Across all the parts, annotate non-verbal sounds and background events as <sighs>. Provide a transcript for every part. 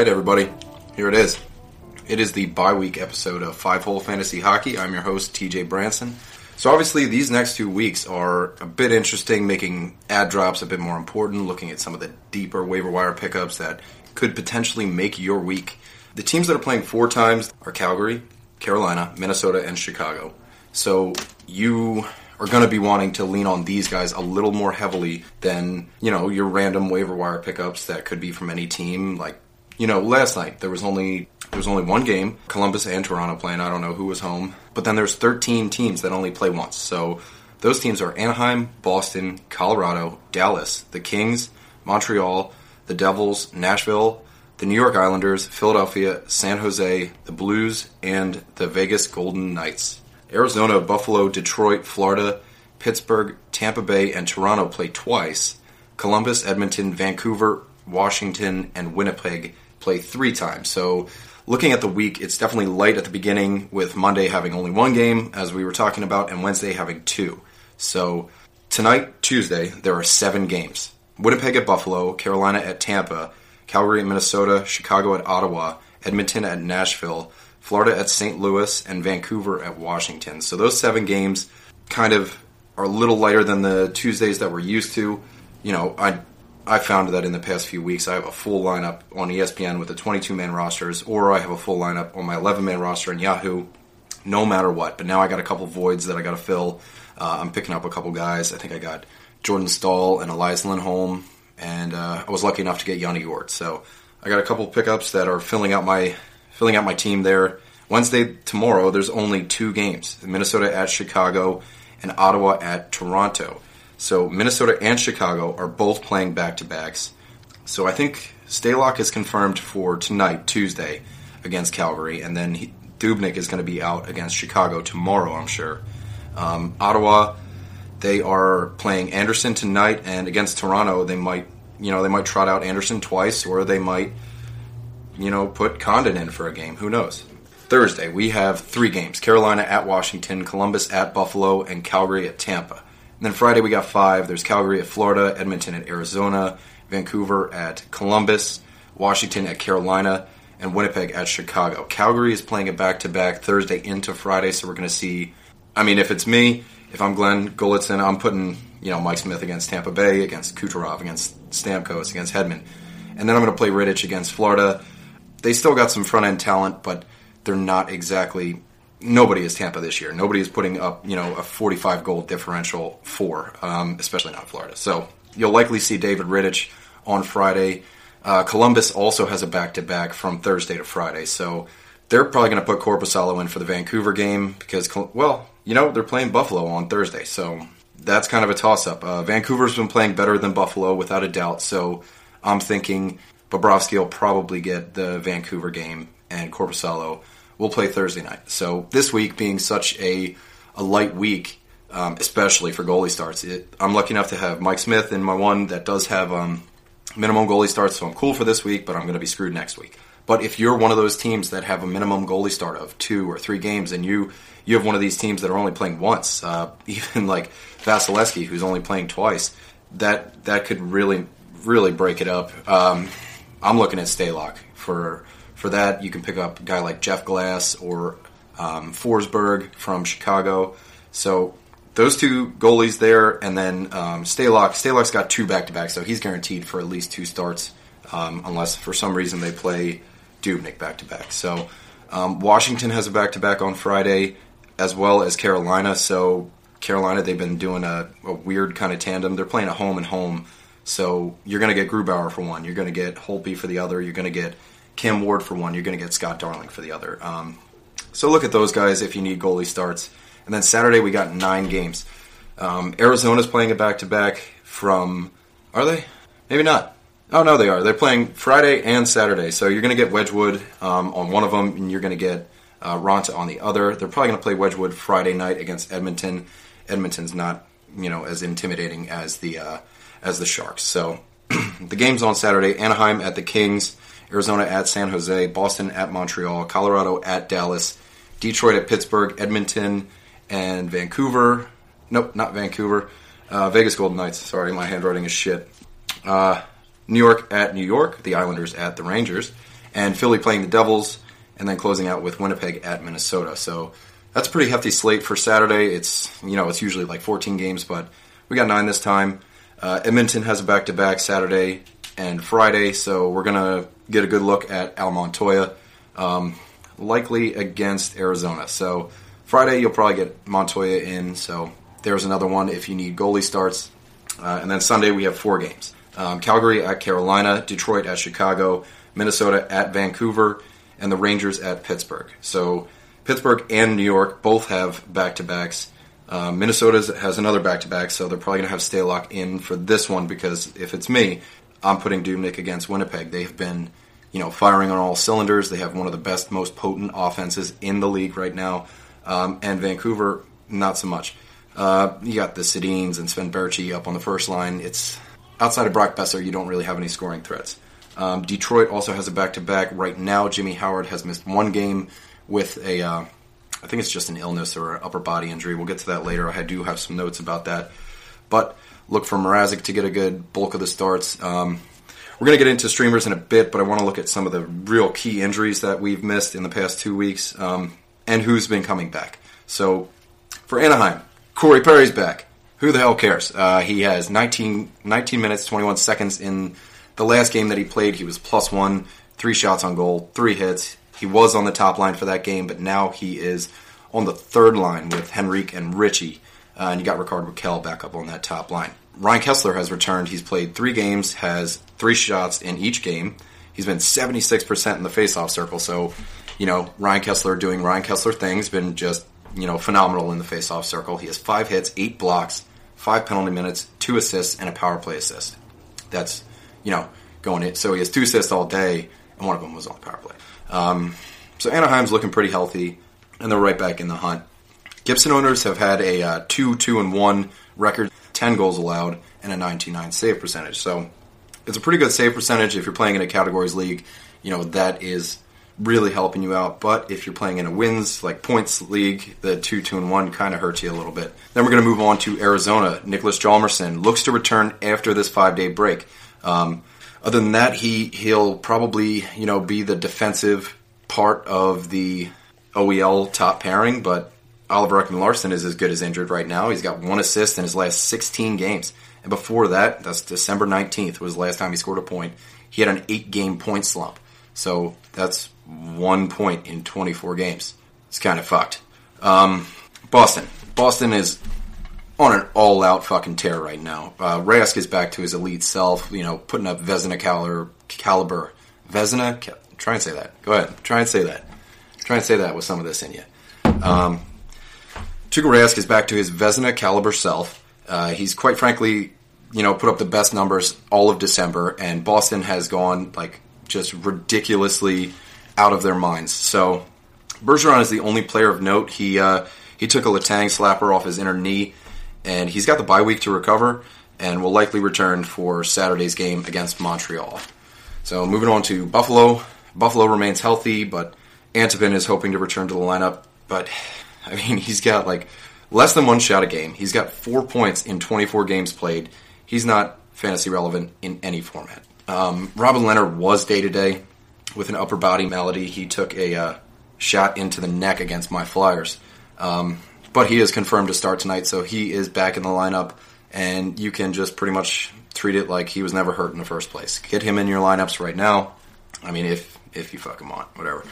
Right, everybody, here it is. It is the bye week episode of Five Hole Fantasy Hockey. I'm your host, TJ Branson. So, obviously, these next two weeks are a bit interesting, making ad drops a bit more important, looking at some of the deeper waiver wire pickups that could potentially make your week. The teams that are playing four times are Calgary, Carolina, Minnesota, and Chicago. So, you are going to be wanting to lean on these guys a little more heavily than, you know, your random waiver wire pickups that could be from any team. Like, you know, last night there was only there was only one game, Columbus and Toronto playing. I don't know who was home, but then there's 13 teams that only play once. So those teams are Anaheim, Boston, Colorado, Dallas, the Kings, Montreal, the Devils, Nashville, the New York Islanders, Philadelphia, San Jose, the Blues, and the Vegas Golden Knights. Arizona, Buffalo, Detroit, Florida, Pittsburgh, Tampa Bay, and Toronto play twice. Columbus, Edmonton, Vancouver, Washington, and Winnipeg play three times. So, looking at the week, it's definitely light at the beginning, with Monday having only one game, as we were talking about, and Wednesday having two. So, tonight, Tuesday, there are seven games Winnipeg at Buffalo, Carolina at Tampa, Calgary at Minnesota, Chicago at Ottawa, Edmonton at Nashville, Florida at St. Louis, and Vancouver at Washington. So those seven games kind of are a little lighter than the Tuesdays that we're used to. You know, I I found that in the past few weeks I have a full lineup on ESPN with the 22 man rosters, or I have a full lineup on my 11 man roster in Yahoo, no matter what. But now I got a couple voids that I got to fill. Uh, I'm picking up a couple guys. I think I got Jordan Staal and Elias Lindholm, and uh, I was lucky enough to get Yanni Gourde. So I got a couple pickups that are filling out my filling out my team there. Wednesday, tomorrow, there's only two games Minnesota at Chicago and Ottawa at Toronto. So Minnesota and Chicago are both playing back to backs. So I think Stalock is confirmed for tonight, Tuesday, against Calgary, and then he, Dubnyk is going to be out against Chicago tomorrow, I'm sure. Um, Ottawa, they are playing Anderson tonight, and against Toronto, they might, you know, they might trot out Anderson twice, or they might you know, put Condon in for a game. Who knows? Thursday, we have three games Carolina at Washington, Columbus at Buffalo, and Calgary at Tampa. And then Friday, we got five. There's Calgary at Florida, Edmonton at Arizona, Vancouver at Columbus, Washington at Carolina, and Winnipeg at Chicago. Calgary is playing a back to back Thursday into Friday, so we're going to see. I mean, if it's me, if I'm Glenn Gulutzan, I'm putting you know Mike Smith against Tampa Bay, against Kucherov, against Stamkos, against Hedman, and then I'm going to play Rittich against Florida they still got some front end talent, but they're not exactly. Nobody is Tampa this year. Nobody is putting up, you know, a 45 goal differential for, um, especially not Florida. So you'll likely see David Rittich on Friday. Uh, Columbus also has a back to back from Thursday to Friday, so they're probably going to put Korpisalo in for the Vancouver game because, well, you know, they're playing Buffalo on Thursday, so that's kind of a toss up. Uh, Vancouver's been playing better than Buffalo without a doubt, so I'm thinking Bobrovsky will probably get the Vancouver game, and Korpisalo will play Thursday night. So this week being such a a light week, um, especially for goalie starts, it, I'm lucky enough to have Mike Smith in my one that does have um, minimum goalie starts, so I'm cool for this week, but I'm going to be screwed next week. But if you're one of those teams that have a minimum goalie start of two or three games, and you you have one of these teams that are only playing once, uh, <laughs> even like Vasilevskiy, who's only playing twice, that that could really really break it up. Um, I'm looking at Stalock for for that. You can pick up a guy like Jeff Glass or um, Forsberg from Chicago. So those two goalies there, and then um, Stalock. Stalock's got two back to back, so he's guaranteed for at least two starts, um, unless for some reason they play Dubnyk back to back. So um, Washington has a back to back on Friday, as well as Carolina. So Carolina, they've been doing a, a weird kind of tandem. They're playing a home and home so you're going to get Grubauer for one. You're going to get Holtby for the other. You're going to get Cam Ward for one. You're going to get Scott Darling for the other. Um, so look at those guys if you need goalie starts. And then Saturday we got nine games. Um, Arizona's playing a back to back from. Are they? Maybe not. Oh no, they are. They're playing Friday and Saturday. So you're going to get Wedgewood um, on one of them, and you're going to get uh, Raanta on the other. They're probably going to play Wedgewood Friday night against Edmonton. Edmonton's not you know as intimidating as the uh, as the Sharks. So <clears throat> the games on Saturday: Anaheim at the Kings, Arizona at San Jose, Boston at Montreal, Colorado at Dallas, Detroit at Pittsburgh, Edmonton and Vancouver. Nope, not Vancouver. Uh, Vegas Golden Knights. Sorry, my handwriting is shit. Uh, New York at New York. The Islanders at the Rangers. and Philly playing the Devils, and then closing out with Winnipeg at Minnesota. So that's a pretty hefty slate for Saturday. It's you know it's usually like 14 games, but we got nine this time. Uh, Edmonton has a back to back Saturday and Friday, so we're gonna get a good look at Al Montoya, um, likely against Arizona. So Friday you'll probably get Montoya in. So there's another one if you need goalie starts, uh, and then Sunday we have four games: um, Calgary at Carolina, Detroit at Chicago, Minnesota at Vancouver, and the Rangers at Pittsburgh. So Pittsburgh and New York both have back to backs. Uh, Minnesota has another back to back, so they're probably going to have Stalock in for this one because if it's me, I'm putting Dubnyk against Winnipeg. They have been, you know, firing on all cylinders. They have one of the best, most potent offenses in the league right now. Um, and Vancouver, not so much. Uh, you got the Sedins and Sven Baertschi up on the first line. It's outside of Brock Boeser, you don't really have any scoring threats. Um, Detroit also has a back to back right now. Jimmy Howard has missed one game with a, uh, I think it's just an illness or an upper body injury. We'll get to that later. I do have some notes about that. But look for Mrazek to get a good bulk of the starts. Um, we're going to get into streamers in a bit, but I want to look at some of the real key injuries that we've missed in the past two weeks um, and who's been coming back. So for Anaheim, Corey Perry's back. Who the hell cares? Uh, he has 19, 19 minutes, 21 seconds in the last game that he played. He was plus one, three shots on goal, three hits. He was on the top line for that game, but now he is on the third line with Henrique and Ritchie. Uh, and you got Rickard Rakell back up on that top line. Ryan Kesler has returned. He's played three games, has three shots in each game. He's been 76% in the faceoff circle. So, you know, Ryan Kesler doing Ryan Kesler things, been just, you know, phenomenal in the faceoff circle. He has five hits, eight blocks, five penalty minutes, two assists, and a power play assist. That's, you know, going in. So he has two assists all day, and one of them was on the power play. Um, so Anaheim's looking pretty healthy, and they're right back in the hunt. Gibson owners have had a uh, 2 2 and 1 record, 10 goals allowed, and a 99 save percentage. So it's a pretty good save percentage if you're playing in a categories league. You know, that is really helping you out. But if you're playing in a wins, like points league, the 2 2 and 1 kind of hurts you a little bit. Then we're going to move on to Arizona. Niklas Hjalmarsson looks to return after this five day break. Um, other than that, he he'll probably you know be the defensive part of the OEL top pairing, but Oliver Ekman-Larsson is as good as injured right now. He's got one assist in his last 16 games. And before that, that's December 19th was the last time he scored a point. He had an eight game point slump. So that's one point in 24 games. It's kind of fucked. Um, Boston. Boston is on an all out fucking tear right now. Uh, Rask is back to his elite self, you know, putting up Vezina caliber. caliber. Vezina? Try and say that. Go ahead. Try and say that. Try and say that with some of this in you. Um, Tuukka Rask is back to his Vezina caliber self. Uh, he's quite frankly, you know, put up the best numbers all of December, and Boston has gone like just ridiculously out of their minds. So Bergeron is the only player of note. He uh, he took a Letang slapper off his inner knee, and he's got the bye week to recover, and will likely return for Saturday's game against Montreal. So moving on to Buffalo. Buffalo remains healthy, but Antipin is hoping to return to the lineup. But <laughs> I mean, he's got like less than one shot a game. He's got four points in 24 games played. He's not fantasy relevant in any format. Um, Robin Leonard was day to day with an upper body malady. He took a uh, shot into the neck against my Flyers. Um, but he is confirmed to start tonight, so he is back in the lineup, and you can just pretty much treat it like he was never hurt in the first place. Get him in your lineups right now. I mean, if if you fuck him on, whatever.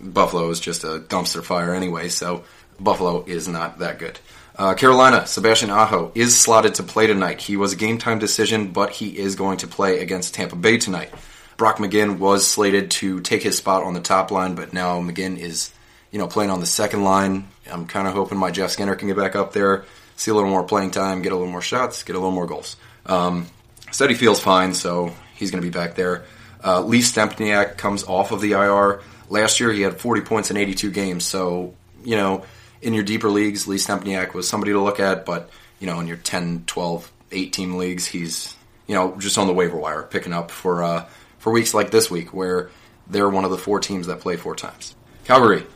Buffalo is just a dumpster fire anyway, so Buffalo is not that good. Uh, Carolina, Sebastian Aho is slotted to play tonight. He was a game time decision, but he is going to play against Tampa Bay tonight. Brock McGinn was slated to take his spot on the top line, but now McGinn is, you know, playing on the second line. I'm kind of hoping my Jeff Skinner can get back up there, see a little more playing time, get a little more shots, get a little more goals. Um, said he feels fine, so he's going to be back there. Uh, Lee Stempniak comes off of the IR. Last year he had 40 points in 82 games, so, you know, in your deeper leagues, Lee Stempniak was somebody to look at, but, you know, in your 10, 12, 18 leagues, he's, you know, just on the waiver wire, picking up for, uh, for weeks like this week, where they're one of the four teams that play four times. Calgary,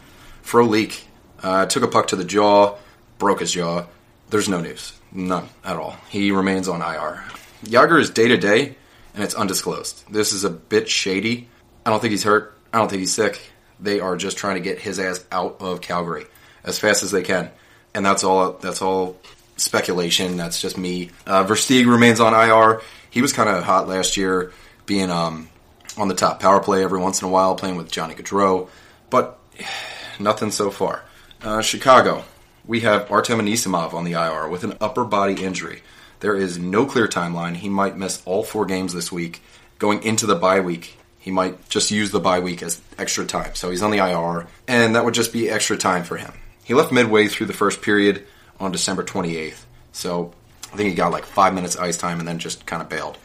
Frolik, uh, took a puck to the jaw, broke his jaw. There's no news. None at all. He remains on IR. Jagr is day to day, and it's undisclosed. This is a bit shady. I don't think he's hurt. I don't think he's sick. They are just trying to get his ass out of Calgary as fast as they can, and that's all. That's all speculation. That's just me. Uh, Versteeg remains on IR. He was kind of hot last year, being um, on the top power play every once in a while, playing with Johnny Gaudreau, but <sighs> nothing so far. Uh, Chicago, we have Artem Anisimov on the IR with an upper body injury. There is no clear timeline. He might miss all four games this week. Going into the bye week, he might just use the bye week as extra time. So he's on the IR, and that would just be extra time for him. He left midway through the first period on December 28th. So I think he got like five minutes ice time and then just kind of bailed.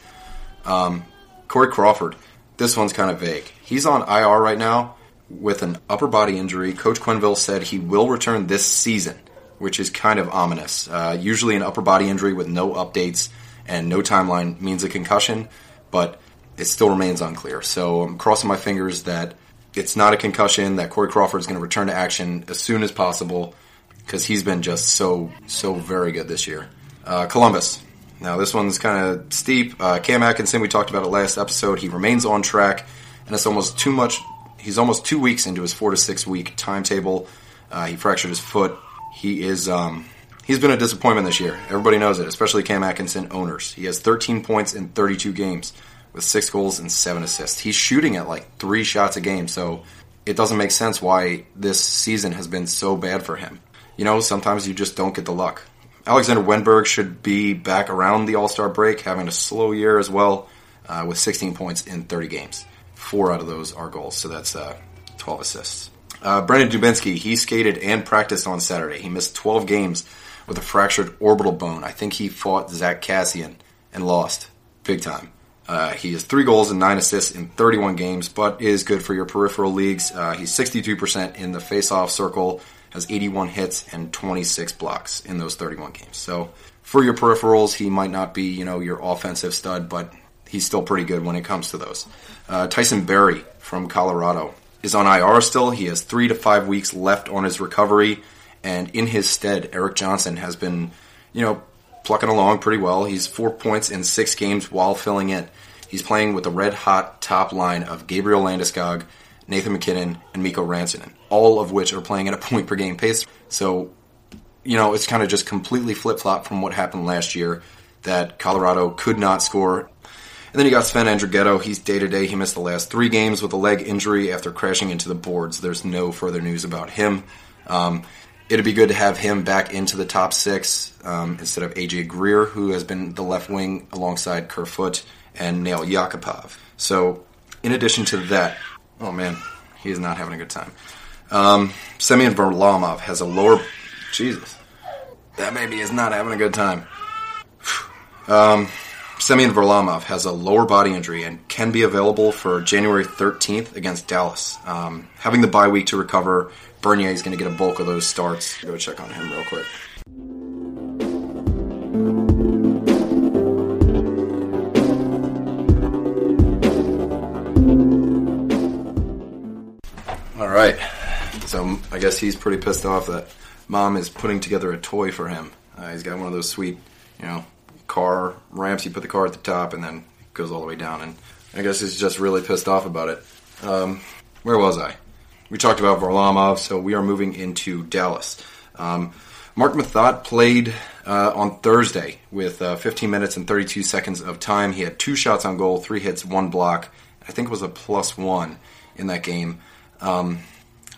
Um, Corey Crawford, this one's kind of vague. He's on IR right now with an upper body injury. Coach Quenneville said he will return this season which is kind of ominous. Uh, usually, an upper body injury with no updates and no timeline means a concussion, but it still remains unclear. So I'm crossing my fingers that it's not a concussion, that Corey Crawford is going to return to action as soon as possible because he's been just so, so very good this year. Uh, Columbus. Now, this one's kind of steep. Uh, Cam Atkinson, we talked about it last episode. He remains on track, and it's almost too much. He's almost two weeks into his four to six week timetable. Uh, he fractured his foot he is um, he's been a disappointment this year. Everybody knows it, especially Cam Atkinson owners. He has 13 points in 32 games with six goals and seven assists. He's shooting at like three shots a game, so it doesn't make sense why this season has been so bad for him. You know, sometimes you just don't get the luck. Alexander Wennberg should be back around the All Star break, having a slow year as well, uh, with 16 points in 30 games. Four out of those are goals, so that's uh, 12 assists. Uh, Brandon Dubinsky, he skated and practiced on Saturday. He missed 12 games with a fractured orbital bone. I think he fought Zack Kassian and lost big time. Uh, he has three goals and nine assists in 31 games, but is good for your peripheral leagues. Uh, he's 62% in the face-off circle, has 81 hits and 26 blocks in those 31 games. So for your peripherals, he might not be, you know, your offensive stud, but he's still pretty good when it comes to those. Uh, Tyson Barrie from Colorado is on IR still. He has three to five weeks left on his recovery, and in his stead, Erik Johnson has been, you know, plucking along pretty well. He's four points in six games while filling in. He's playing with the red hot top line of Gabriel Landeskog, Nathan MacKinnon, and Mikko Rantanen, all of which are playing at a <laughs> point per game pace. So, you know, it's kind of just completely flip flop from what happened last year that Colorado could not score and then you got Sven Andrighetto. He's day to day. He missed the last three games with a leg injury after crashing into the boards. There's no further news about him. Um, it'd be good to have him back into the top six um, instead of AJ Greer, who has been the left wing alongside Kerfoot and Nail Yakupov. So, in addition to that, oh man, he is not having a good time. Um, Semyon Varlamov has a lower. Jesus, that baby is not having a good time. <sighs> um, Semyon Varlamov has a lower body injury and can be available for January 13th against Dallas. Um, having the bye week to recover, Bernier is going to get a bulk of those starts. Go check on him real quick. All right. So I guess he's pretty pissed off that mom is putting together a toy for him. Uh, he's got one of those sweet, you know, car ramps. You put the car at the top, and then it goes all the way down. And I guess he's just really pissed off about it. Um, where was I? We talked about Varlamov, so we are moving into Dallas. Um, Marc Methot played uh, on Thursday with uh, 15 minutes and 32 seconds of time. He had two shots on goal, three hits, one block. I think it was a plus one in that game. Um,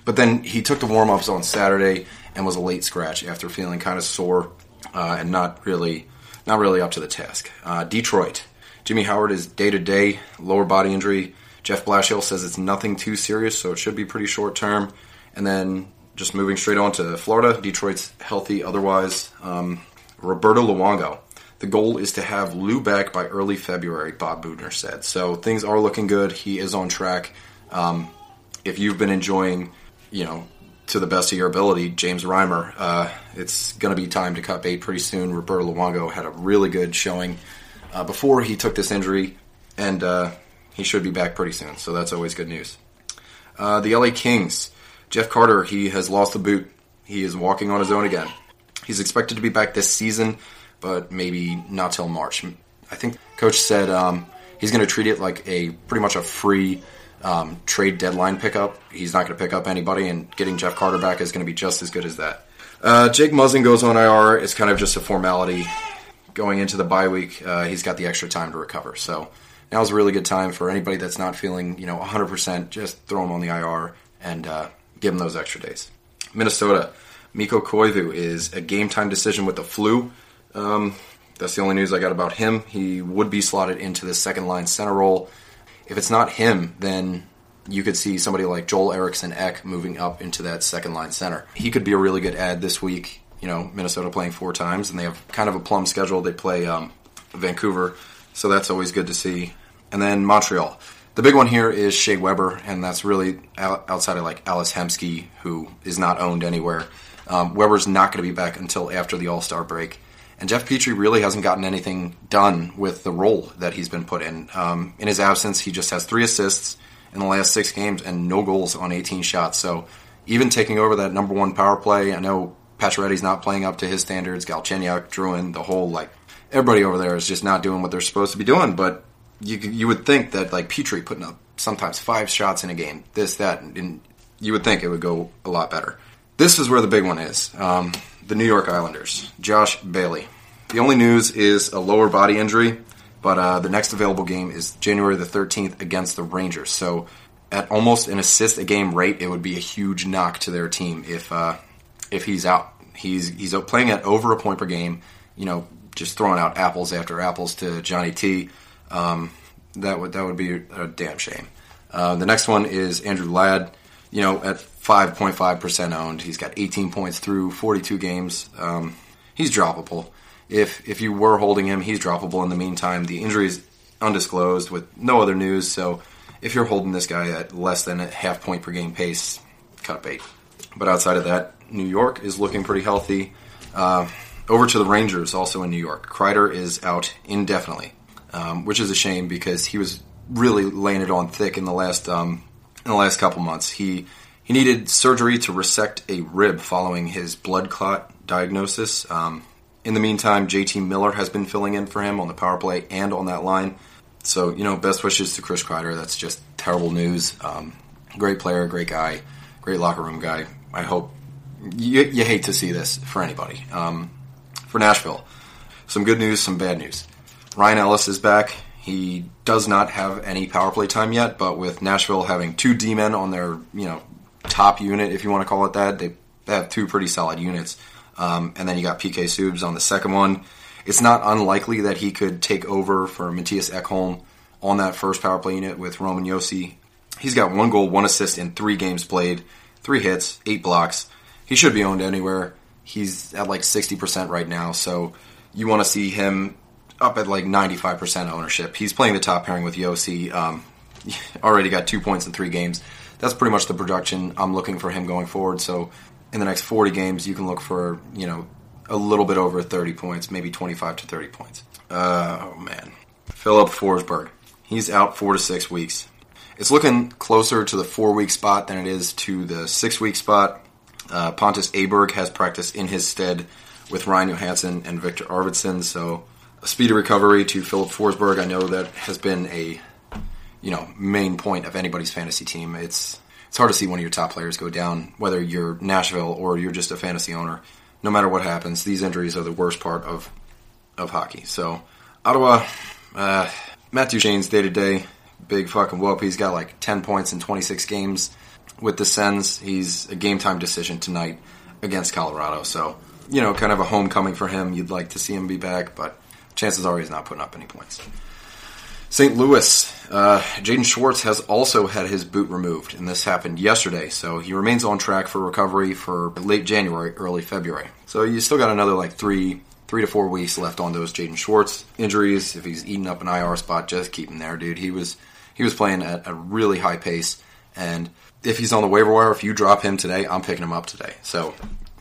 but then he took the warm ups on Saturday and was a late scratch after feeling kind of sore uh, and not really not really up to the task. Uh, Detroit. Jimmy Howard is day to day, lower body injury. Jeff Blashill says it's nothing too serious, so it should be pretty short term. And then just moving straight on to Florida, Detroit's healthy otherwise. Um, Roberto Luongo. The goal is to have Lou back by early February, Bob Boughner said. So things are looking good. He is on track. Um, if you've been enjoying, you know, to the best of your ability, James Reimer. Uh, it's going to be time to cut bait pretty soon. Roberto Luongo had a really good showing uh, before he took this injury, and uh, he should be back pretty soon. So that's always good news. Uh, the LA Kings, Jeff Carter, he has lost the boot. He is walking on his own again. He's expected to be back this season, but maybe not till March. I think coach said um, he's going to treat it like a pretty much a free um, trade deadline pickup. He's not going to pick up anybody, and getting Jeff Carter back is going to be just as good as that. Uh, Jake Muzzin goes on IR. It's kind of just a formality going into the bye week. Uh, he's got the extra time to recover, so now's a really good time for anybody that's not feeling you know 100%. Just throw them on the IR and uh, give them those extra days. Minnesota, Mikko Koivu is a game time decision with the flu. Um, that's the only news I got about him. He would be slotted into the second line center role. If it's not him, then you could see somebody like Joel Eriksson Ek moving up into that second line center. He could be a really good ad this week. You know, Minnesota playing four times, and they have kind of a plum schedule. They play um, Vancouver, so that's always good to see. And then Montreal. The big one here is Shea Weber, and that's really outside of like Ales Hemsky, who is not owned anywhere. Um, Weber's not going to be back until after the All Star break. And Jeff Petry really hasn't gotten anything done with the role that he's been put in. Um, in his absence, he just has three assists in the last six games and no goals on 18 shots. So even taking over that number one power play, I know Pacioretty's not playing up to his standards. Galchenyuk, Drouin, the whole like everybody over there is just not doing what they're supposed to be doing. But you you would think that like Petry putting up sometimes five shots in a game, this that, and you would think it would go a lot better. This is where the big one is. Um, the New York Islanders, Josh Bailey. The only news is a lower body injury, but uh, the next available game is January the 13th against the Rangers. So, at almost an assist a game rate, it would be a huge knock to their team if uh, if he's out. He's he's playing at over a point per game. You know, just throwing out apples after apples to Johnny T. Um, that would that would be a damn shame. Uh, the next one is Andrew Ladd you know, at 5.5% owned. He's got 18 points through 42 games. Um, he's droppable. If if you were holding him, he's droppable in the meantime. The injury is undisclosed with no other news, so if you're holding this guy at less than a half point per game pace, cut bait. But outside of that, New York is looking pretty healthy. Uh, over to the Rangers, also in New York. Kreider is out indefinitely, um, which is a shame because he was really laying it on thick in the last um, in the last couple months. He he needed surgery to resect a rib following his blood clot diagnosis. Um, in the meantime, JT Miller has been filling in for him on the power play and on that line. So you know, best wishes to Chris Kreider. That's just terrible news. Um, great player, great guy, great locker room guy. I hope you, you hate to see this for anybody. Um, for Nashville, some good news, some bad news. Ryan Ellis is back. He does not have any power play time yet, but with Nashville having two D men on their you know top unit, if you want to call it that, they have two pretty solid units. Um, and then you got PK Subs on the second one. It's not unlikely that he could take over for Mattias Ekholm on that first power play unit with Roman Josi. He's got one goal, one assist in three games played, three hits, eight blocks. He should be owned anywhere. He's at like 60% right now, so you want to see him up at like 95% ownership. He's playing the top pairing with Josi. Um, <laughs> already got two points in three games. That's pretty much the production I'm looking for him going forward. So in the next 40 games, you can look for, you know, a little bit over 30 points, maybe 25 to 30 points. Uh, oh, man. Filip Forsberg. He's out four to six weeks. It's looking closer to the four week spot than it is to the six week spot. Uh, Pontus Aberg has practiced in his stead with Ryan Johansen and Viktor Arvidsson, so a speedy recovery to Filip Forsberg. I know that has been a you know main point of anybody's fantasy team. It's it's hard to see one of your top players go down, whether you're Nashville or you're just a fantasy owner. No matter what happens, these injuries are the worst part of of hockey. So Ottawa, uh, Duchene's day to day, big fucking whoop. He's got like ten points in 26 games with the Sens. He's a game time decision tonight against Colorado. So you know, kind of a homecoming for him. You'd like to see him be back, but chances are he's not putting up any points. St. Louis, uh, Jaden Schwartz has also had his boot removed, and this happened yesterday. So he remains on track for recovery for late January, early February. So you still got another like three, three to four weeks left on those Jaden Schwartz injuries. If he's eating up an IR spot, just keep him there, dude. He was he was playing at a really high pace, and if he's on the waiver wire, if you drop him today, I'm picking him up today. So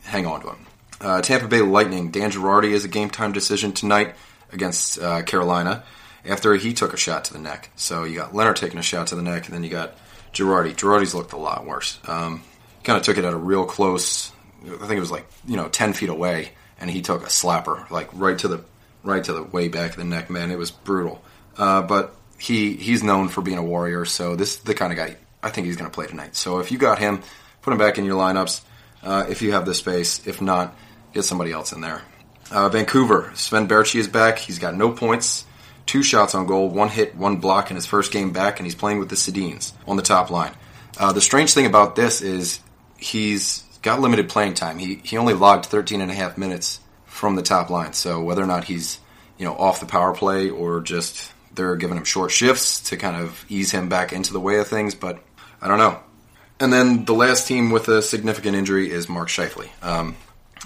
hang on to him. Uh, Tampa Bay Lightning, Dan Girardi is a game time decision tonight against uh, Carolina after he took a shot to the neck. So you got Leonard taking a shot to the neck, and then you got Girardi. Girardi's looked a lot worse. Um, kind of took it at a real close. I think it was like you know ten feet away, and he took a slapper like right to the right to the way back of the neck. Man, it was brutal. Uh, but he he's known for being a warrior. So this is the kind of guy I think he's going to play tonight. So if you got him, put him back in your lineups. Uh, if you have the space, if not, get somebody else in there. Uh, Vancouver, Sven Baertschi is back. He's got no points, two shots on goal, one hit, one block in his first game back, and he's playing with the Sedins on the top line. Uh, the strange thing about this is he's got limited playing time. He he only logged 13 and a half minutes from the top line. So whether or not he's you know off the power play or just they're giving him short shifts to kind of ease him back into the way of things, but I don't know. And then the last team with a significant injury is Mark Scheifele. Um,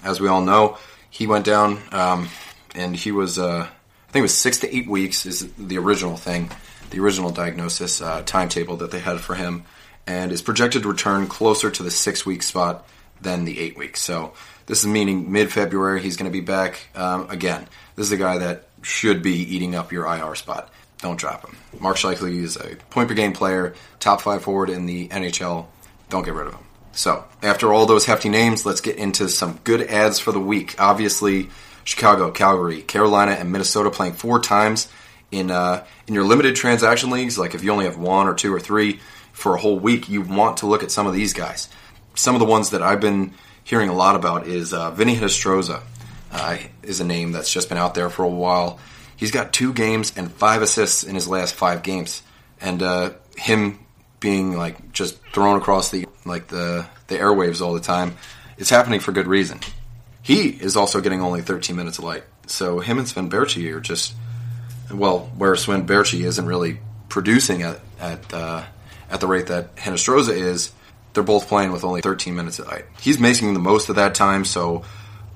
as we all know, he went down um, and he was uh, I think it was six to eight weeks is the original thing, the original diagnosis uh, timetable that they had for him, and is projected to return closer to the six week spot than the eight weeks. So this is meaning mid February he's going to be back um, again. This is a guy that should be eating up your IR spot. Don't drop him. Mark Scheifele is a point per game player, top five forward in the NHL. Don't get rid of him. So after all those hefty names, let's get into some good ads for the week. Obviously, Chicago, Calgary, Carolina, and Minnesota playing four times in uh, in your limited transaction leagues. Like if you only have one or two or three for a whole week, you want to look at some of these guys. Some of the ones that I've been hearing a lot about is uh, Vinny Hinostroza uh, is a name that's just been out there for a while. He's got two games and five assists in his last five games, and uh, him being like just thrown across the like the the airwaves all the time. It's happening for good reason. He is also getting only 13 minutes of light. So him and Sven Baertschi are just well, where Sven Baertschi isn't really producing at at uh, at the rate that Hinostroza is. They're both playing with only 13 minutes of light. He's making the most of that time. So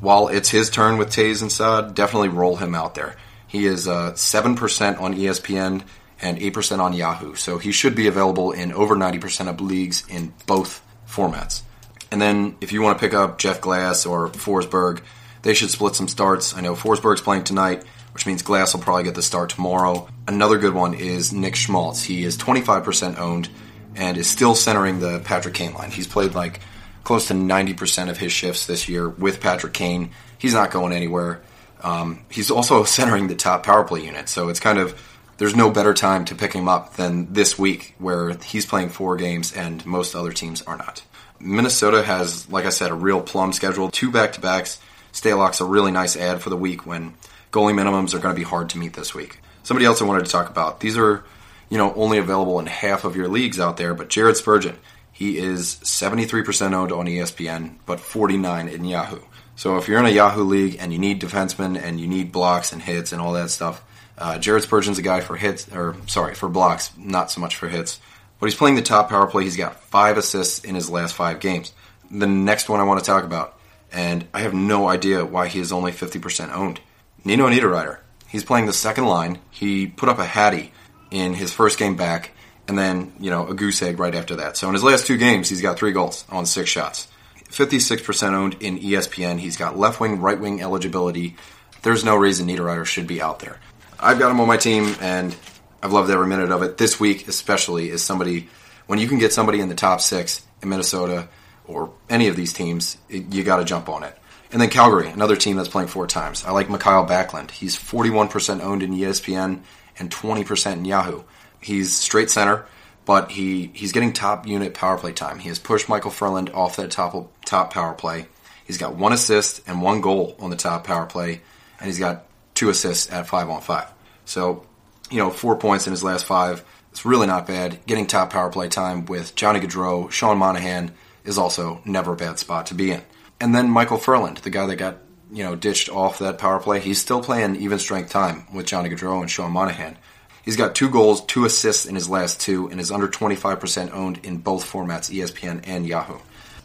while it's his turn with Toews and Saad, definitely roll him out there. He is uh, 7% on ESPN and 8% on Yahoo. So he should be available in over 90% of leagues in both formats. And then if you want to pick up Jeff Glass or Forsberg, they should split some starts. I know Forsberg's playing tonight, which means Glass will probably get the start tomorrow. Another good one is Nick Schmaltz. He is 25% owned and is still centering the Patrick Kane line. He's played like close to 90% of his shifts this year with Patrick Kane. He's not going anywhere. Um, he's also <laughs> centering the top power play unit, so it's kind of there's no better time to pick him up than this week where he's playing four games and most other teams are not. Minnesota has, like I said, a real plum schedule, two back to backs. Stalock's a really nice ad for the week when goalie minimums are going to be hard to meet this week. Somebody else I wanted to talk about. These are, you know, only available in half of your leagues out there, but Jared Spurgeon. He is 73% owned on ESPN, but 49 in Yahoo. So if you're in a Yahoo league and you need defensemen and you need blocks and hits and all that stuff, uh, Jared Spurgeon's a guy for hits, or sorry, for blocks, not so much for hits. But he's playing the top power play. He's got five assists in his last five games. The next one I want to talk about, and I have no idea why he is only 50% owned. Nino Niederreiter. He's playing the second line. He put up a hattie in his first game back, and then, you know, a goose egg right after that. So in his last two games, he's got three goals on six shots. 56% owned in ESPN. He's got left wing, right wing eligibility. There's no reason Niederreiter should be out there. I've got him on my team, and I've loved every minute of it. This week, especially, is somebody when you can get somebody in the top six in Minnesota or any of these teams, it, you got to jump on it. And then Calgary, another team that's playing four times. I like Mikael Backlund. He's 41% owned in ESPN and 20% in Yahoo. He's straight center, but he, he's getting top unit power play time. He has pushed Micheal Ferland off that top top power play. He's got one assist and one goal on the top power play, and he's got two assists at five on five. So, you know, four points in his last five. It's really not bad. Getting top power play time with Johnny Gaudreau, Sean Monahan is also never a bad spot to be in. And then Micheal Ferland, the guy that got you know ditched off that power play, he's still playing even strength time with Johnny Gaudreau and Sean Monahan. He's got two goals, two assists in his last two, and is under 25% owned in both formats, ESPN and Yahoo.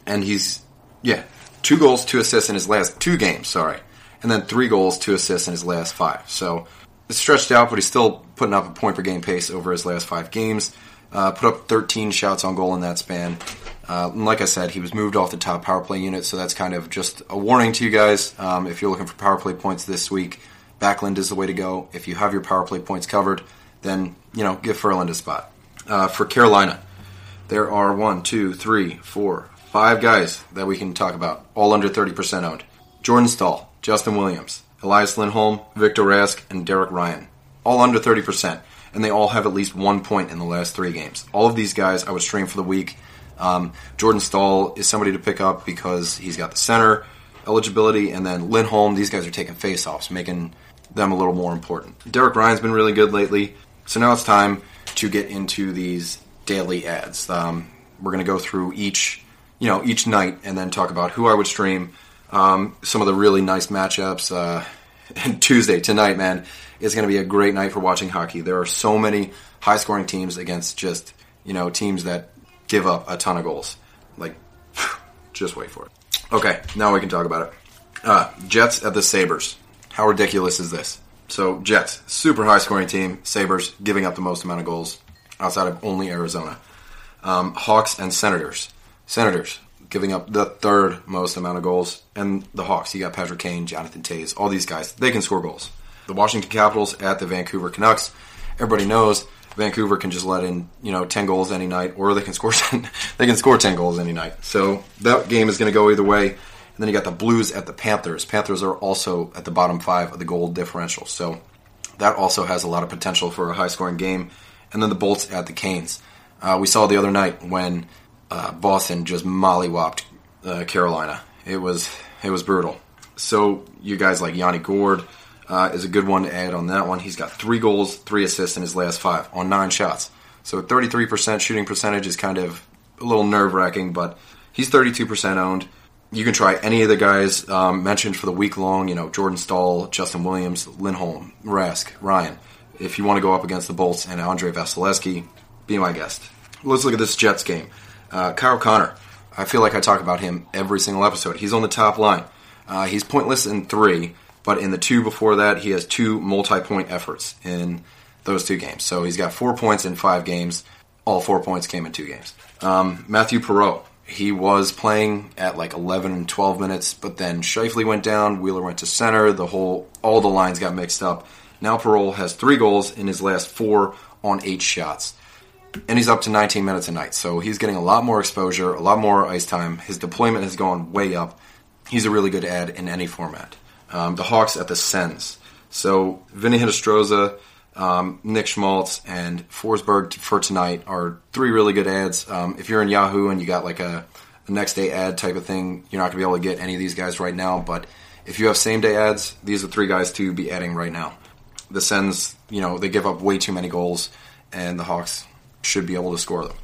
And he's, yeah, two goals, two assists in his last two games, sorry. And then three goals, two assists in his last five. So it's stretched out, but he's still putting up a point per game pace over his last five games. Uh, put up 13 shots on goal in that span. Uh, like I said, he was moved off the top power play unit, so that's kind of just a warning to you guys. Um, if you're looking for power play points this week, Backlund is the way to go. If you have your power play points covered, then you know give Ferland a spot. Uh, for Carolina, there are one, two, three, four, five guys that we can talk about, all under 30% owned. Jordan Staal, Justin Williams, Elias Lindholm, Victor Rask, and Derek Ryan, all under 30%. and they all have at least one point in the last three games. All of these guys I would stream for the week. Um, Jordan Staal is somebody to pick up because he's got the center eligibility, and then Lindholm. These guys are taking faceoffs, making them a little more important. Derek Ryan's been really good lately, so now it's time to get into these daily ads. Um, we're going to go through each, you know, each night, and then talk about who I would stream. Um, some of the really nice matchups. Uh, <laughs> and Tuesday tonight, man, is going to be a great night for watching hockey. There are so many high-scoring teams against just you know teams that give up a ton of goals. Like, <sighs> just wait for it. Okay, now we can talk about it. Uh, Jets at the Sabres. How ridiculous is this? So, Jets, super high scoring team. Sabres giving up the most amount of goals outside of only Arizona. Um, Hawks and Senators. Senators giving up the third most amount of goals. And the Hawks, you got Patrick Kane, Jonathan Toews, all these guys. They can score goals. The Washington Capitals at the Vancouver Canucks. Everybody knows Vancouver can just let in, you know, 10 goals any night, or they can <laughs> score 10, they can score 10 goals any night. So that game is going to go either way. And then you got the Blues at the Panthers. Panthers are also at the bottom five of the goal differential. So that also has a lot of potential for a high scoring game. And then the Bolts at the Canes. Uh, we saw the other night when uh, Boston just mollywopped uh, Carolina. It was it was brutal. So you guys like Yanni Gourde, uh, is a good one to add on that one. He's got three goals, three assists in his last five on nine shots. So 33% shooting percentage is kind of a little nerve wracking, but he's 32% owned. You can try any of the guys um, mentioned for the week long, you know, Jordan Staal, Justin Williams, Lindholm, Rask, Ryan. If you want to go up against the Bolts and Andrei Vasilevskiy, be my guest. Let's look at this Jets game. Uh, Kyle Connor. I feel like I talk about him every single episode. He's on the top line. Uh, he's pointless in three, but in the two before that, he has two multi-point efforts in those two games. So he's got four points in five games. All four points came in two games. Um, Matthew Perreault, he was playing at like 11 and 12 minutes, but then Scheifele went down, Wheeler went to center, the whole all the lines got mixed up. Now Perreault has three goals in his last four on eight shots. And he's up to 19 minutes a night, so he's getting a lot more exposure, a lot more ice time. His deployment has gone way up. He's a really good ad in any format um, the Hawks at the Sens. So Vinny Hinostroza, um, Nick Schmaltz, and Forsberg for tonight are three really good ads. Um, if you're in Yahoo and you got like a, a next day ad type of thing, you're not going to be able to get any of these guys right now. But if you have same day ads, these are three guys to be adding right now. The Sens, you know, they give up way too many goals, and the Hawks should be able to score them.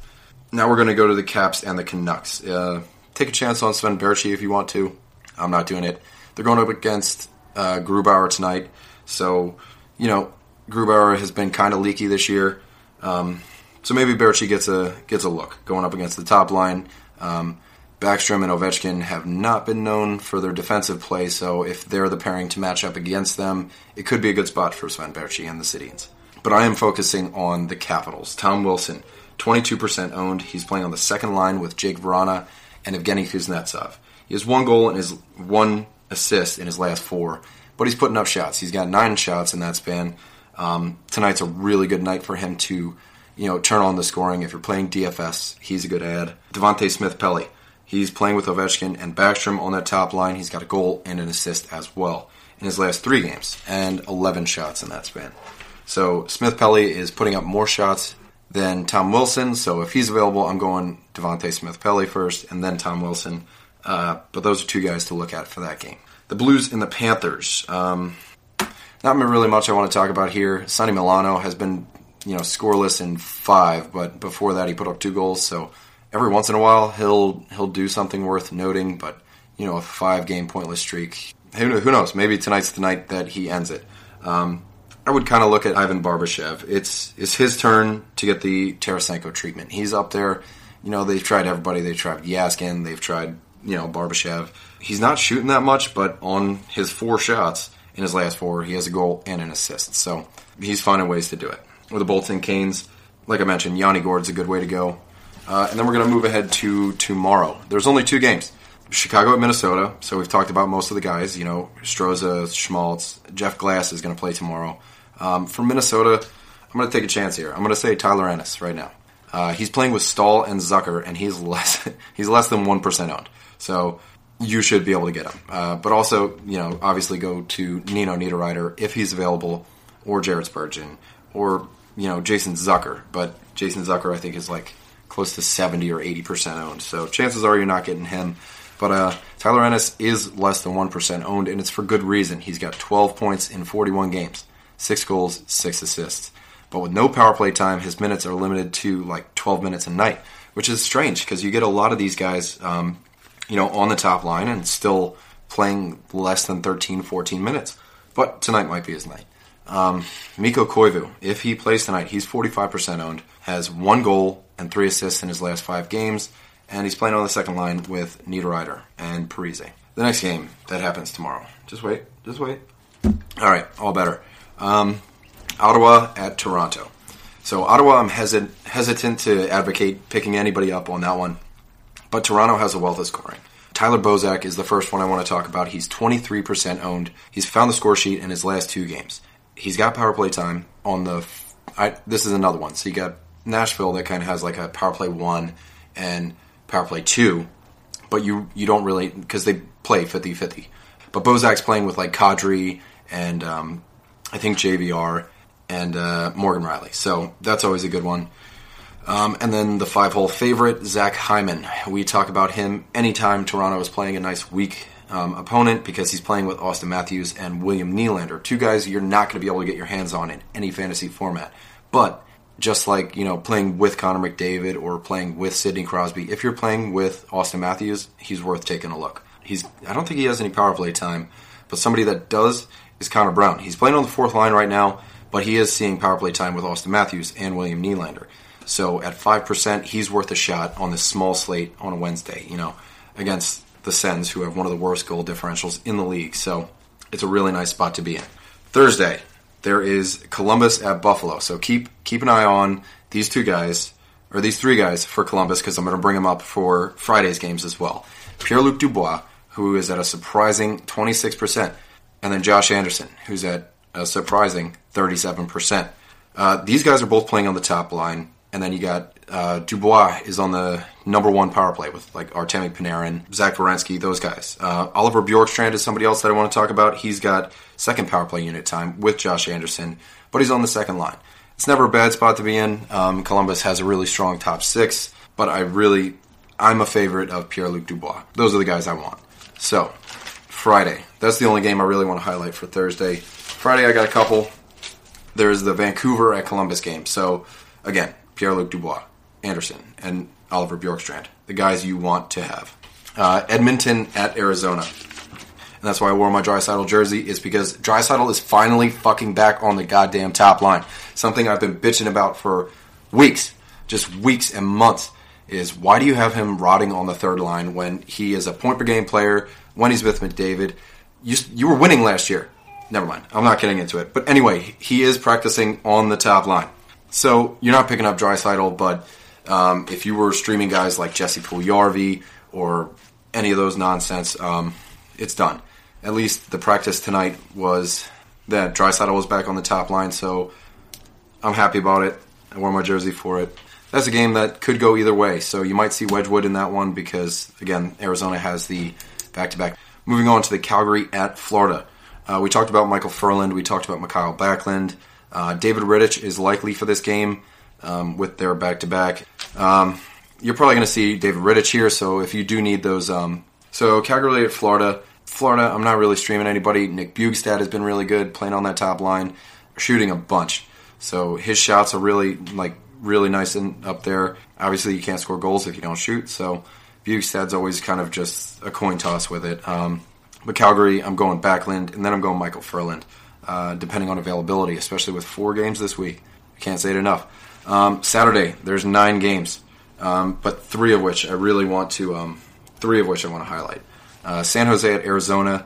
Now we're going to go to the Caps and the Canucks. Uh, take a chance on Sven Baertschi if you want to. I'm not doing it. They're going up against uh, Grubauer tonight. So, you know, Grubauer has been kind of leaky this year. Um, so maybe Baertschi gets a gets a look going up against the top line. Um, Backstrom and Ovechkin have not been known for their defensive play, so if they're the pairing to match up against them, it could be a good spot for Sven Baertschi and the Sedins. But I am focusing on the Capitals. Tom Wilson, 22% owned. He's playing on the second line with Jake Vrana and Evgeny Kuznetsov. He has one goal and his one assist in his last four, but he's putting up shots. He's got nine shots in that span. Um, tonight's a really good night for him to, you know, turn on the scoring. If you're playing DFS, he's a good ad. Devante Smith Pelly. He's playing with Ovechkin and Backstrom on that top line. He's got a goal and an assist as well in his last three games and 11 shots in that span. So Smith Pelly is putting up more shots than Tom Wilson. So if he's available, I'm going Devante Smith Pelly first and then Tom Wilson. Uh, but those are two guys to look at for that game. The Blues and the Panthers. Um, not really much I want to talk about here. Sonny Milano has been, you know, scoreless in five, but before that he put up two goals. So every once in a while he'll he'll do something worth noting. But you know, a five game pointless streak. Who, who knows? Maybe tonight's the night that he ends it. Um, I would kind of look at Ivan Barbashev. It's it's his turn to get the Tarasenko treatment. He's up there. You know, they've tried everybody. They've tried Jaskin. They've tried you know, Barbashev. He's not shooting that much, but on his four shots in his last four, he has a goal and an assist. So he's finding ways to do it. With the Bolts and Canes, like I mentioned, Yanni Gourde's a good way to go. Uh, and then we're going to move ahead to tomorrow. There's only two games. Chicago at Minnesota. So we've talked about most of the guys. You know, Stroza, Schmaltz, Jeff Glass is going to play tomorrow. Um, for Minnesota, I'm going to take a chance here. I'm going to say Tyler Ennis right now. Uh, he's playing with Staal and Zucker, and he's <laughs> less he's less than one percent owned. So you should be able to get him. Uh, but also, you know, obviously go to Nino Niederreiter if he's available, or Jared Spurgeon, or you know Jason Zucker, but Jason Zucker I think is like close to seventy or eighty percent owned. So chances are you're not getting him. But uh, Tyler Ennis is less than one percent owned, and it's for good reason. He's got twelve points in forty-one games, six goals, six assists. But with no power play time, his minutes are limited to like twelve minutes a night, which is strange because you get a lot of these guys, um, you know, on the top line and still playing less than 13, 14 minutes. But tonight might be his night. Um, Mikko Koivu, if he plays tonight, he's 45% owned, has one goal and three assists in his last five games, and he's playing on the second line with Niederreiter and Parise. The next game that happens tomorrow. Just wait, just wait. All right, all better. Um, Ottawa at Toronto. So Ottawa, I'm hesit- hesitant to advocate picking anybody up on that one, but Toronto has a wealth of scoring. Tyler Bozak is the first one I want to talk about. He's 23% owned. He's found the score sheet in his last two games. He's got power play time on the. I, this is another one. So you got Nashville that kind of has like a power play one and power play two, but you you don't really because they play 50-50. But Bozak's playing with like Kadri and um, I think JVR and uh, Morgan Rielly, So that's always a good one. Um, and then the five hole favorite, Zach Hyman. We talk about him anytime Toronto is playing a nice weak um, opponent because he's playing with Auston Matthews and William Nylander. Two guys you're not going to be able to get your hands on in any fantasy format. But just like, you know, playing with Connor McDavid or playing with Sidney Crosby, if you're playing with Auston Matthews, he's worth taking a look. He's I don't think he has any power play time, but somebody that does is Connor Brown. He's playing on the fourth line right now, but he is seeing power play time with Auston Matthews and William Nylander. So at 5%, he's worth a shot on this small slate on a Wednesday, you know, against the Sens, who have one of the worst goal differentials in the league. So it's a really nice spot to be in. Thursday, there is Columbus at Buffalo. So keep keep an eye on these two guys, or these three guys for Columbus, because I'm going to bring them up for Friday's games as well. Pierre Luc Dubois, who is at a surprising 26%, and then Josh Anderson, who's at a surprising 37%. Uh, these guys are both playing on the top line and then you got uh, Dubois is on the number one power play with like Artemi Panarin, Zach Werenski, those guys. Uh, Oliver Bjorkstrand is somebody else that I want to talk about. He's got second power play unit time with Josh Anderson, but he's on the second line. It's never a bad spot to be in. Um, Columbus has a really strong top six, but I really, I'm a favorite of Pierre Luc Dubois. Those are the guys I want. So, Friday. That's the only game I really want to highlight for Thursday. Friday, I got a couple. There's the Vancouver at Columbus game. So, again, Pierre Luc Dubois, Anderson, and Oliver Bjorkstrand, the guys you want to have. Uh, Edmonton at Arizona. And that's why I wore my Draisaitl jersey, is because Draisaitl is finally fucking back on the goddamn top line. Something I've been bitching about for weeks, just weeks and months, is why do you have him rotting on the third line when he is a point per game player, when he's with McDavid? You, you were winning last year. Never mind. I'm not getting into it. But anyway, he is practicing on the top line. So you're not picking up Draisaitl, but um, if you were streaming guys like Jesse Puljujarvi or any of those nonsense, um, it's done. At least the practice tonight was that Draisaitl was back on the top line, so I'm happy about it. I wore my jersey for it. That's a game that could go either way, so you might see Wedgewood in that one because, again, Arizona has the back to back. Moving on to the Calgary at Florida. Uh, we talked about Micheal Ferland, we talked about Mikael Backlund. Uh, David Rittich is likely for this game um, with their back to back. You're probably going to see David Rittich here, so if you do need those. Um, so Calgary at Florida. Florida, I'm not really streaming anybody. Nick Bjugstad has been really good playing on that top line, shooting a bunch. So his shots are really like really nice and up there. Obviously, you can't score goals if you don't shoot. So Bjugstad's always kind of just a coin toss with it. Um, but Calgary, I'm going Backlund, and then I'm going Micheal Ferland uh, depending on availability, especially with four games this week. Can't say it enough. Um, Saturday, there's nine games, um, but three of which I really want to, um, three of which I want to highlight. Uh, San Jose at Arizona.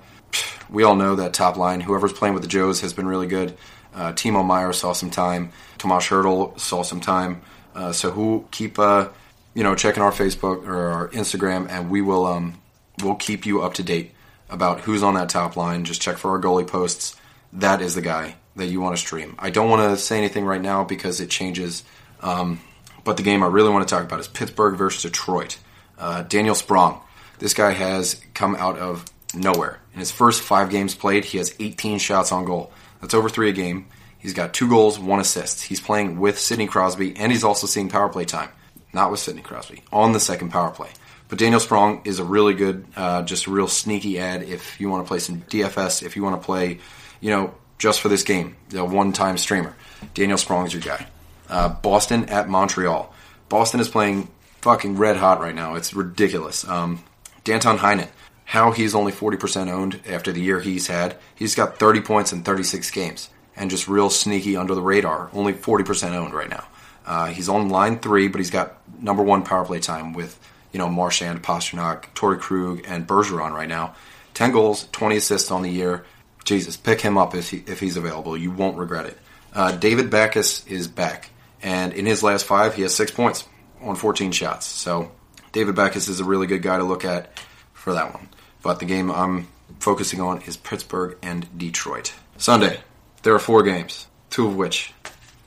We all know that top line. Whoever's playing with the Joes has been really good. Uh, Timo Meier saw some time. Tomas Hertl saw some time. Uh, so who keep uh, you know checking our Facebook or our Instagram, and we will um, we'll keep you up to date about who's on that top line. Just check for our goalie posts that is the guy that you want to stream. I don't want to say anything right now because it changes. Um, but the game I really want to talk about is Pittsburgh versus Detroit. Uh, Daniel Sprong. This guy has come out of nowhere. In his first five games played, he has 18 shots on goal. That's over three a game. He's got two goals, one assist. He's playing with Sidney Crosby, and he's also seeing power play time. Not with Sidney Crosby, on the second power play. But Daniel Sprong is a really good, uh, just a real sneaky ad if you want to play some DFS, if you want to play, you know, just for this game, the one time streamer. Daniel Sprong is your guy. Uh, Boston at Montreal. Boston is playing fucking red hot right now. It's ridiculous. Um, Danton Heinen, how he's only 40% owned after the year he's had. He's got 30 points in 36 games and just real sneaky under the radar. Only 40% owned right now. Uh, he's on line three, but he's got number one power play time with, you know, Marchand, Pastrnak, Torey Krug, and Bergeron right now. 10 goals, 20 assists on the year. Jesus, pick him up if, he, if he's available. You won't regret it. Uh, David Backes is back. And in his last five, he has six points on 14 shots. So David Backes is a really good guy to look at for that one. But the game I'm focusing on is Pittsburgh and Detroit. Sunday, there are four games, two of which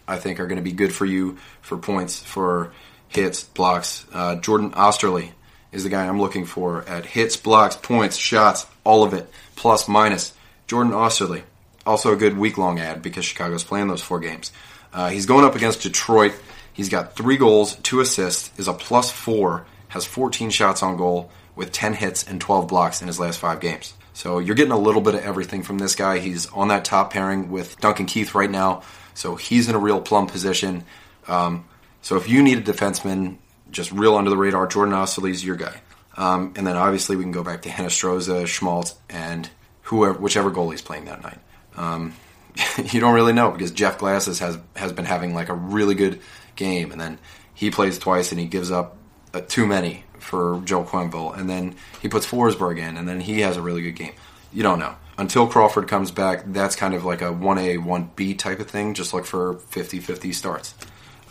I think are going to be good for you for points, for hits, blocks. Uh, Jordan Oesterle is the guy I'm looking for at hits, blocks, points, shots, all of it, plus, minus. Jordan Oesterle, also a good week long ad because Chicago's playing those four games. Uh, he's going up against Detroit. He's got three goals, two assists, is a plus four, has 14 shots on goal with 10 hits and 12 blocks in his last five games. So you're getting a little bit of everything from this guy. He's on that top pairing with Duncan Keith right now, so he's in a real plum position. Um, so if you need a defenseman, just real under the radar, Jordan Oesterle's your guy. Um, and then obviously we can go back to Hinostroza, Schmaltz, and whoever, whichever goalie's playing that night. Um, <laughs> you don't really know because Jeff Glasses has has been having like a really good game, and then he plays twice and he gives up uh, too many for Joe Quenneville, and then he puts Forsberg in, and then he has a really good game. You don't know until Crawford comes back. That's kind of like a one A one B type of thing. Just look for 50-50 starts.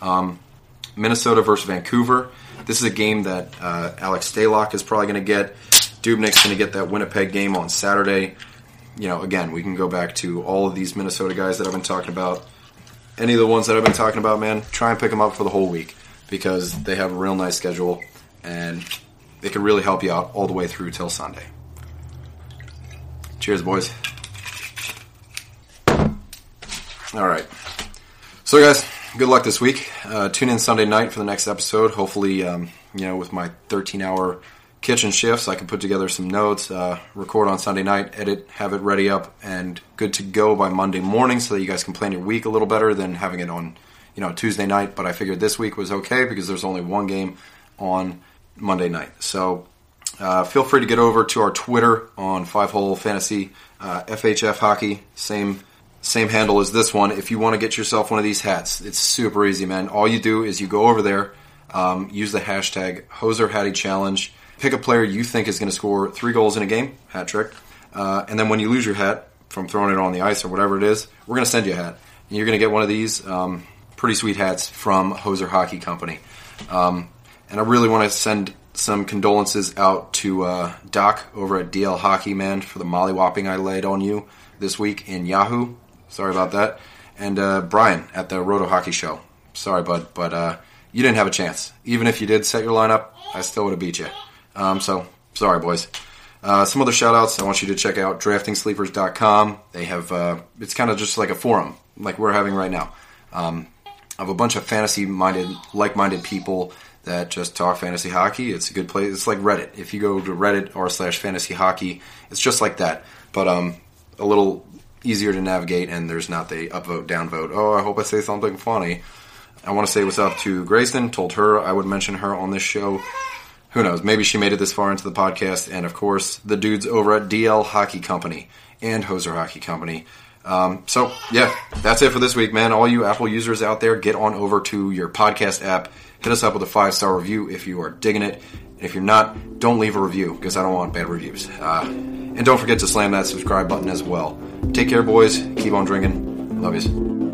Um, Minnesota versus Vancouver. This is a game that uh, Alex Stalock is probably going to get. Dubnyk's going to get that Winnipeg game on Saturday you know, again, we can go back to all of these Minnesota guys that I've been talking about. Any of the ones that I've been talking about, man, try and pick them up for the whole week because they have a real nice schedule and they can really help you out all the way through till Sunday. Cheers, boys. All right. So, guys, good luck this week. Uh, tune in Sunday night for the next episode. Hopefully, um, you know, with my 13 hour kitchen shifts. I can put together some notes, uh, record on Sunday night, edit, have it ready up, and good to go by Monday morning, so that you guys can plan your week a little better than having it on, you know, Tuesday night. But I figured this week was okay because there's only one game on Monday night. So uh, feel free to get over to our Twitter on Five Hole Fantasy, uh, FHF Hockey, same same handle as this one. If you want to get yourself one of these hats, it's super easy, man. All you do is you go over there, um, use the hashtag Hoser Hattie Challenge Pick a player you think is going to score three goals in a game, hat trick. Uh, and then when you lose your hat from throwing it on the ice or whatever it is, we're going to send you a hat. And you're going to get one of these um, pretty sweet hats from Hoser Hockey Company. Um, and I really want to send some condolences out to uh, Doc over at DL Hockey Man for the mollywhopping I laid on you this week in Yahoo. Sorry about that. And uh, Brian at the Roto Hockey Show. Sorry, bud, but uh, you didn't have a chance. Even if you did set your lineup, I still would have beat you. Um, so, sorry, boys. Uh, some other shout outs I want you to check out draftingsleepers.com. They have, uh, it's kind of just like a forum, like we're having right now, um, of a bunch of fantasy minded, like minded people that just talk fantasy hockey. It's a good place. It's like Reddit. If you go to Reddit r slash fantasy hockey, it's just like that, but um, a little easier to navigate, and there's not the upvote, downvote. Oh, I hope I say something funny. I want to say what's up to Grayson. Told her I would mention her on this show who knows? Maybe she made it this far into the podcast. And of course, the dudes over at DL Hockey Company and Hoser Hockey Company. Um, so, yeah, that's it for this week, man. All you Apple users out there, get on over to your podcast app. Hit us up with a five star review if you are digging it. And if you're not, don't leave a review because I don't want bad reviews. Uh, and don't forget to slam that subscribe button as well. Take care, boys. Keep on drinking. Love you.